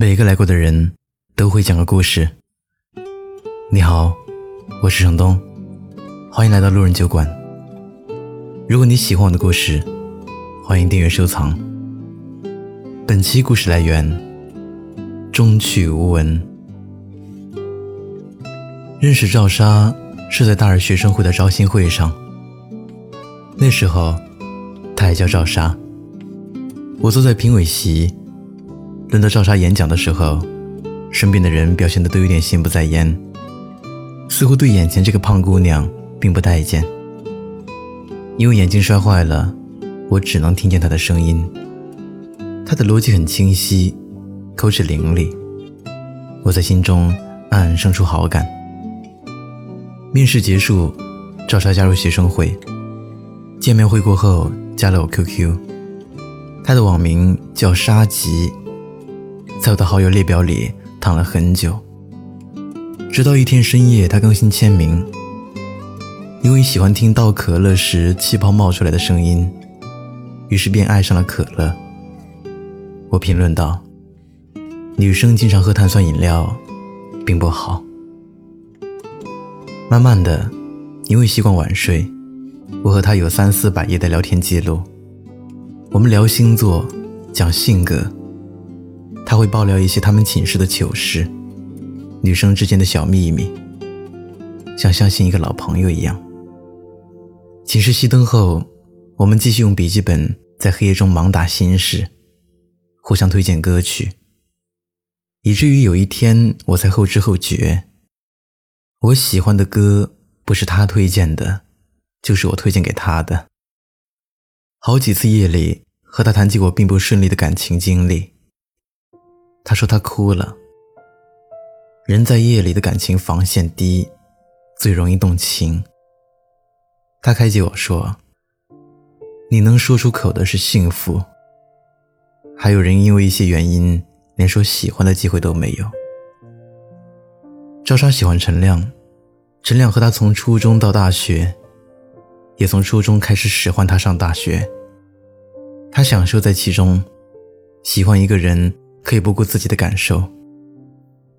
每个来过的人都会讲个故事。你好，我是程东，欢迎来到路人酒馆。如果你喜欢我的故事，欢迎订阅收藏。本期故事来源：终去无闻。认识赵莎是在大二学生会的招新会上，那时候她也叫赵莎。我坐在评委席，轮到赵莎演讲的时候，身边的人表现的都有点心不在焉，似乎对眼前这个胖姑娘并不待见。因为眼镜摔坏了，我只能听见她的声音。她的逻辑很清晰，口齿伶俐，我在心中暗暗生出好感。面试结束，赵莎加入学生会。见面会过后，加了我 QQ。他的网名叫沙吉，在我的好友列表里躺了很久，直到一天深夜，他更新签名。因为喜欢听倒可乐时气泡冒出来的声音，于是便爱上了可乐。我评论道：“女生经常喝碳酸饮料，并不好。”慢慢的，因为习惯晚睡，我和他有三四百页的聊天记录。我们聊星座，讲性格，他会爆料一些他们寝室的糗事，女生之间的小秘密，像相信一个老朋友一样。寝室熄灯后，我们继续用笔记本在黑夜中盲打心事，互相推荐歌曲，以至于有一天我才后知后觉，我喜欢的歌不是他推荐的，就是我推荐给他的。好几次夜里和他谈起我并不顺利的感情经历，他说他哭了。人在夜里的感情防线低，最容易动情。他开解我说：“你能说出口的是幸福。”还有人因为一些原因连说喜欢的机会都没有。赵莎喜欢陈亮，陈亮和他从初中到大学。也从初中开始使唤他上大学，他享受在其中，喜欢一个人可以不顾自己的感受，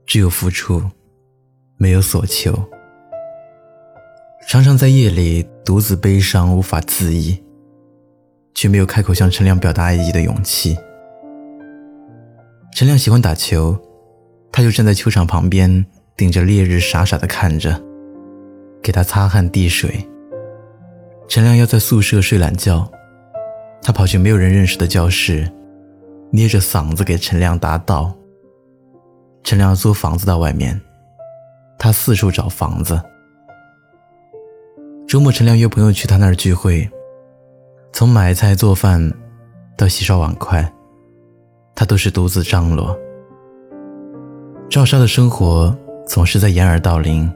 只有付出，没有所求。常常在夜里独自悲伤无法自抑，却没有开口向陈亮表达爱意的勇气。陈亮喜欢打球，他就站在球场旁边，顶着烈日傻傻的看着，给他擦汗递水。陈亮要在宿舍睡懒觉，他跑去没有人认识的教室，捏着嗓子给陈亮答道。陈亮租房子到外面，他四处找房子。周末，陈亮约朋友去他那儿聚会，从买菜做饭到洗刷碗筷，他都是独自张罗。赵莎的生活总是在掩耳盗铃，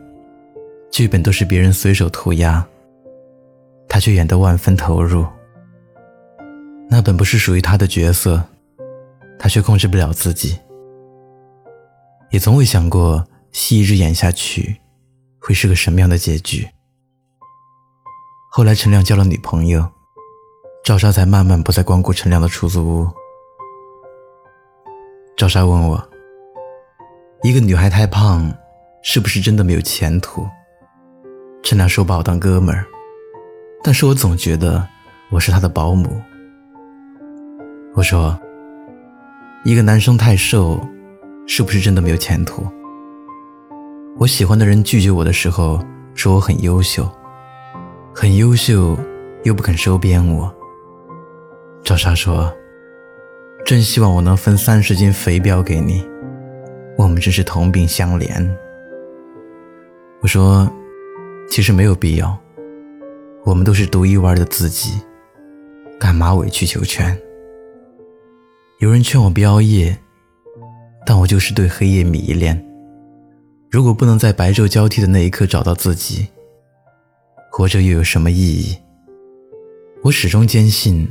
剧本都是别人随手涂鸦。他却演得万分投入，那本不是属于他的角色，他却控制不了自己，也从未想过戏一直演下去会是个什么样的结局。后来陈亮交了女朋友，赵莎才慢慢不再光顾陈亮的出租屋。赵莎问我：“一个女孩太胖，是不是真的没有前途？”陈亮说：“把我当哥们儿。”但是我总觉得我是他的保姆。我说：“一个男生太瘦，是不是真的没有前途？”我喜欢的人拒绝我的时候，说我很优秀，很优秀，又不肯收编我。赵莎说：“真希望我能分三十斤肥膘给你，我们真是同病相怜。”我说：“其实没有必要。”我们都是独一无二的自己，干嘛委曲求全？有人劝我别熬夜，但我就是对黑夜迷恋。如果不能在白昼交替的那一刻找到自己，活着又有什么意义？我始终坚信，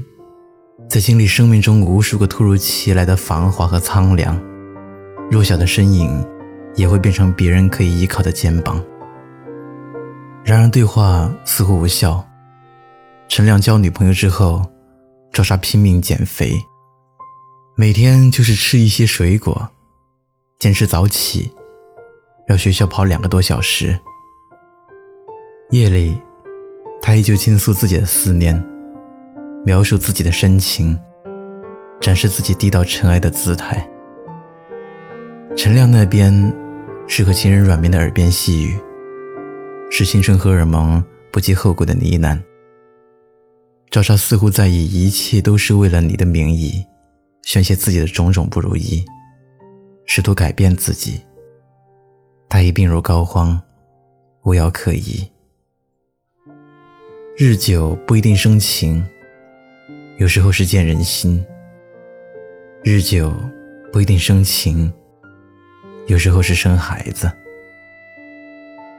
在经历生命中无数个突如其来的繁华和苍凉，弱小的身影也会变成别人可以依靠的肩膀。然而，对话似乎无效。陈亮交女朋友之后，赵莎拼命减肥，每天就是吃一些水果，坚持早起，绕学校跑两个多小时。夜里，他依旧倾诉自己的思念，描述自己的深情，展示自己低到尘埃的姿态。陈亮那边是和情人软绵的耳边细语，是青春荷尔蒙不计后果的呢喃。赵莎似乎在以一切都是为了你的名义，宣泄自己的种种不如意，试图改变自己。他已病入膏肓，无药可医。日久不一定生情，有时候是见人心；日久不一定生情，有时候是生孩子。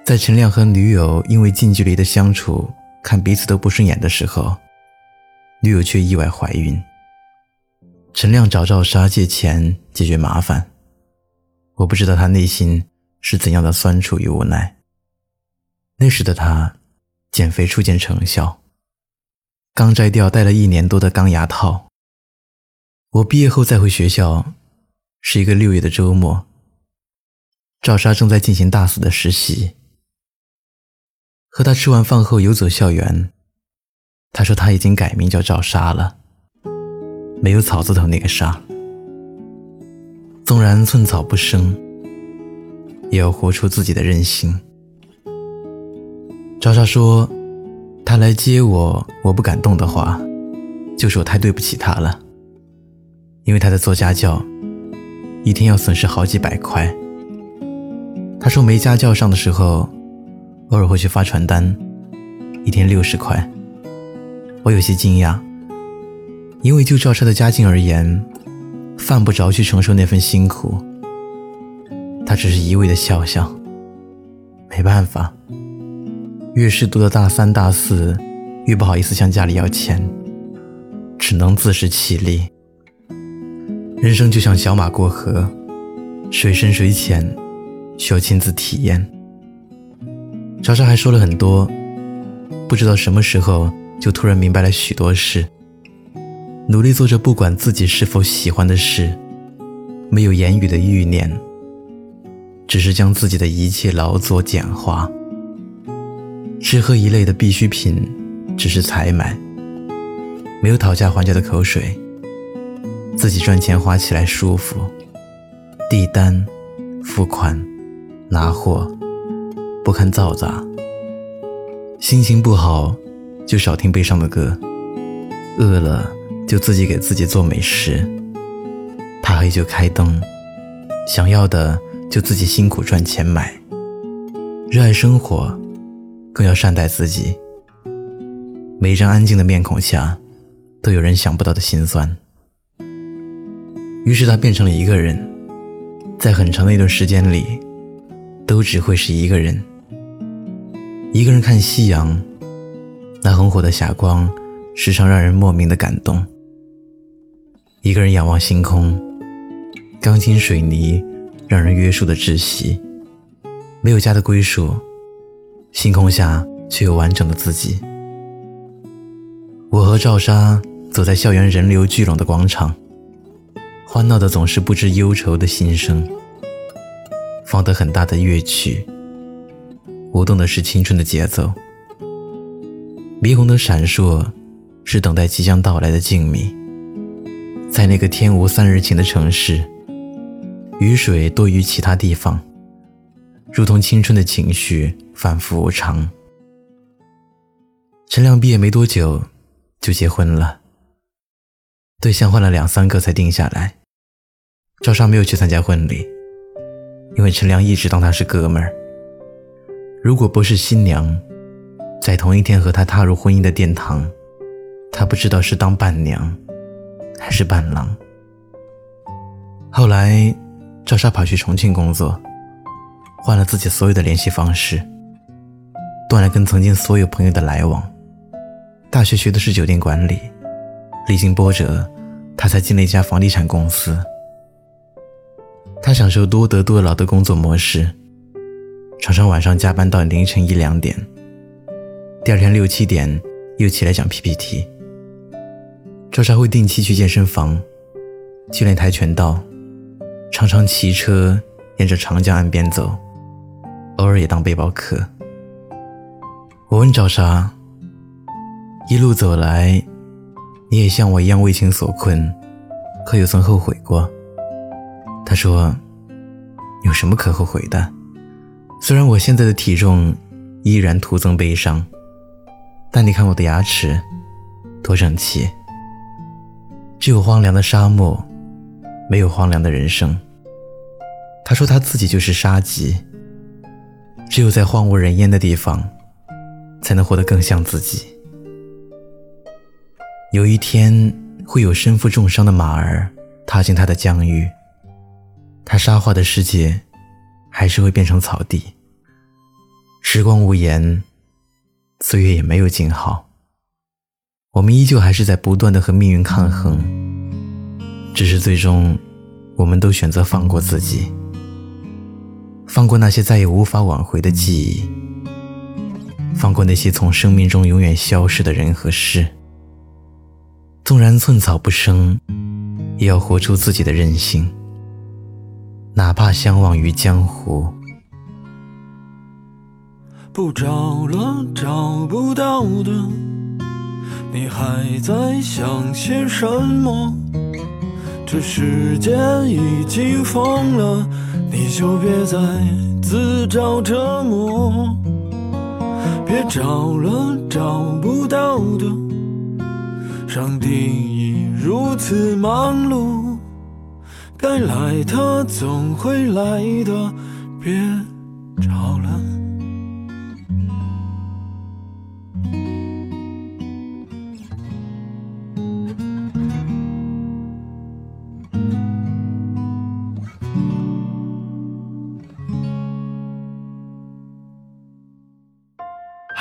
在陈亮和女友因为近距离的相处，看彼此都不顺眼的时候，女友却意外怀孕。陈亮找赵莎借钱解决麻烦，我不知道他内心是怎样的酸楚与无奈。那时的他。减肥初见成效，刚摘掉戴了一年多的钢牙套。我毕业后再回学校，是一个六月的周末。赵莎正在进行大四的实习。和他吃完饭后游走校园，他说他已经改名叫赵莎了，没有草字头那个沙。纵然寸草不生，也要活出自己的任性。赵莎说：“他来接我，我不敢动的话，就是我太对不起他了。因为他在做家教，一天要损失好几百块。他说没家教上的时候，偶尔会去发传单，一天六十块。我有些惊讶，因为就赵莎的家境而言，犯不着去承受那份辛苦。他只是一味的笑笑，没办法。”越是读到大三、大四，越不好意思向家里要钱，只能自食其力。人生就像小马过河，水深水浅，需要亲自体验。赵莎还说了很多，不知道什么时候就突然明白了许多事。努力做着不管自己是否喜欢的事，没有言语的欲念，只是将自己的一切劳作简化。吃喝一类的必需品，只是采买，没有讨价还价的口水。自己赚钱花起来舒服，递单、付款、拿货，不堪嘈杂。心情不好就少听悲伤的歌，饿了就自己给自己做美食，怕黑就开灯，想要的就自己辛苦赚钱买。热爱生活。更要善待自己。每一张安静的面孔下，都有人想不到的心酸。于是他变成了一个人，在很长的一段时间里，都只会是一个人。一个人看夕阳，那红火的霞光，时常让人莫名的感动。一个人仰望星空，钢筋水泥让人约束的窒息。没有家的归属。星空下却有完整的自己。我和赵莎走在校园人流聚拢的广场，欢闹的总是不知忧愁的心声。放得很大的乐曲，舞动的是青春的节奏。霓虹的闪烁，是等待即将到来的静谧。在那个天无三日晴的城市，雨水多于其他地方。如同青春的情绪反复无常。陈亮毕业没多久就结婚了，对象换了两三个才定下来。赵莎没有去参加婚礼，因为陈亮一直当他是哥们儿。如果不是新娘，在同一天和他踏入婚姻的殿堂，他不知道是当伴娘还是伴郎。后来，赵莎跑去重庆工作。换了自己所有的联系方式，断了跟曾经所有朋友的来往。大学学的是酒店管理，历经波折，他才进了一家房地产公司。他享受多得多劳的工作模式，常常晚上加班到凌晨一两点，第二天六七点又起来讲 PPT。赵莎会定期去健身房，训练跆拳道，常常骑车。沿着长江岸边走，偶尔也当背包客。我问赵啥？一路走来，你也像我一样为情所困，可有曾后悔过？他说：“有什么可后悔的？虽然我现在的体重依然徒增悲伤，但你看我的牙齿多整齐。只有荒凉的沙漠，没有荒凉的人生。”他说他自己就是沙棘，只有在荒无人烟的地方，才能活得更像自己。有一天，会有身负重伤的马儿踏进他的疆域，他沙化的世界，还是会变成草地。时光无言，岁月也没有静好，我们依旧还是在不断的和命运抗衡，只是最终，我们都选择放过自己，放过那些再也无法挽回的记忆，放过那些从生命中永远消失的人和事。纵然寸草不生，也要活出自己的任性。哪怕相忘于江湖，不找了，找不到的，你还在想些什么？这世界已经疯了，你就别再自找折磨。别找了，找不到的。上帝已如此忙碌，该来的总会来的，别找了。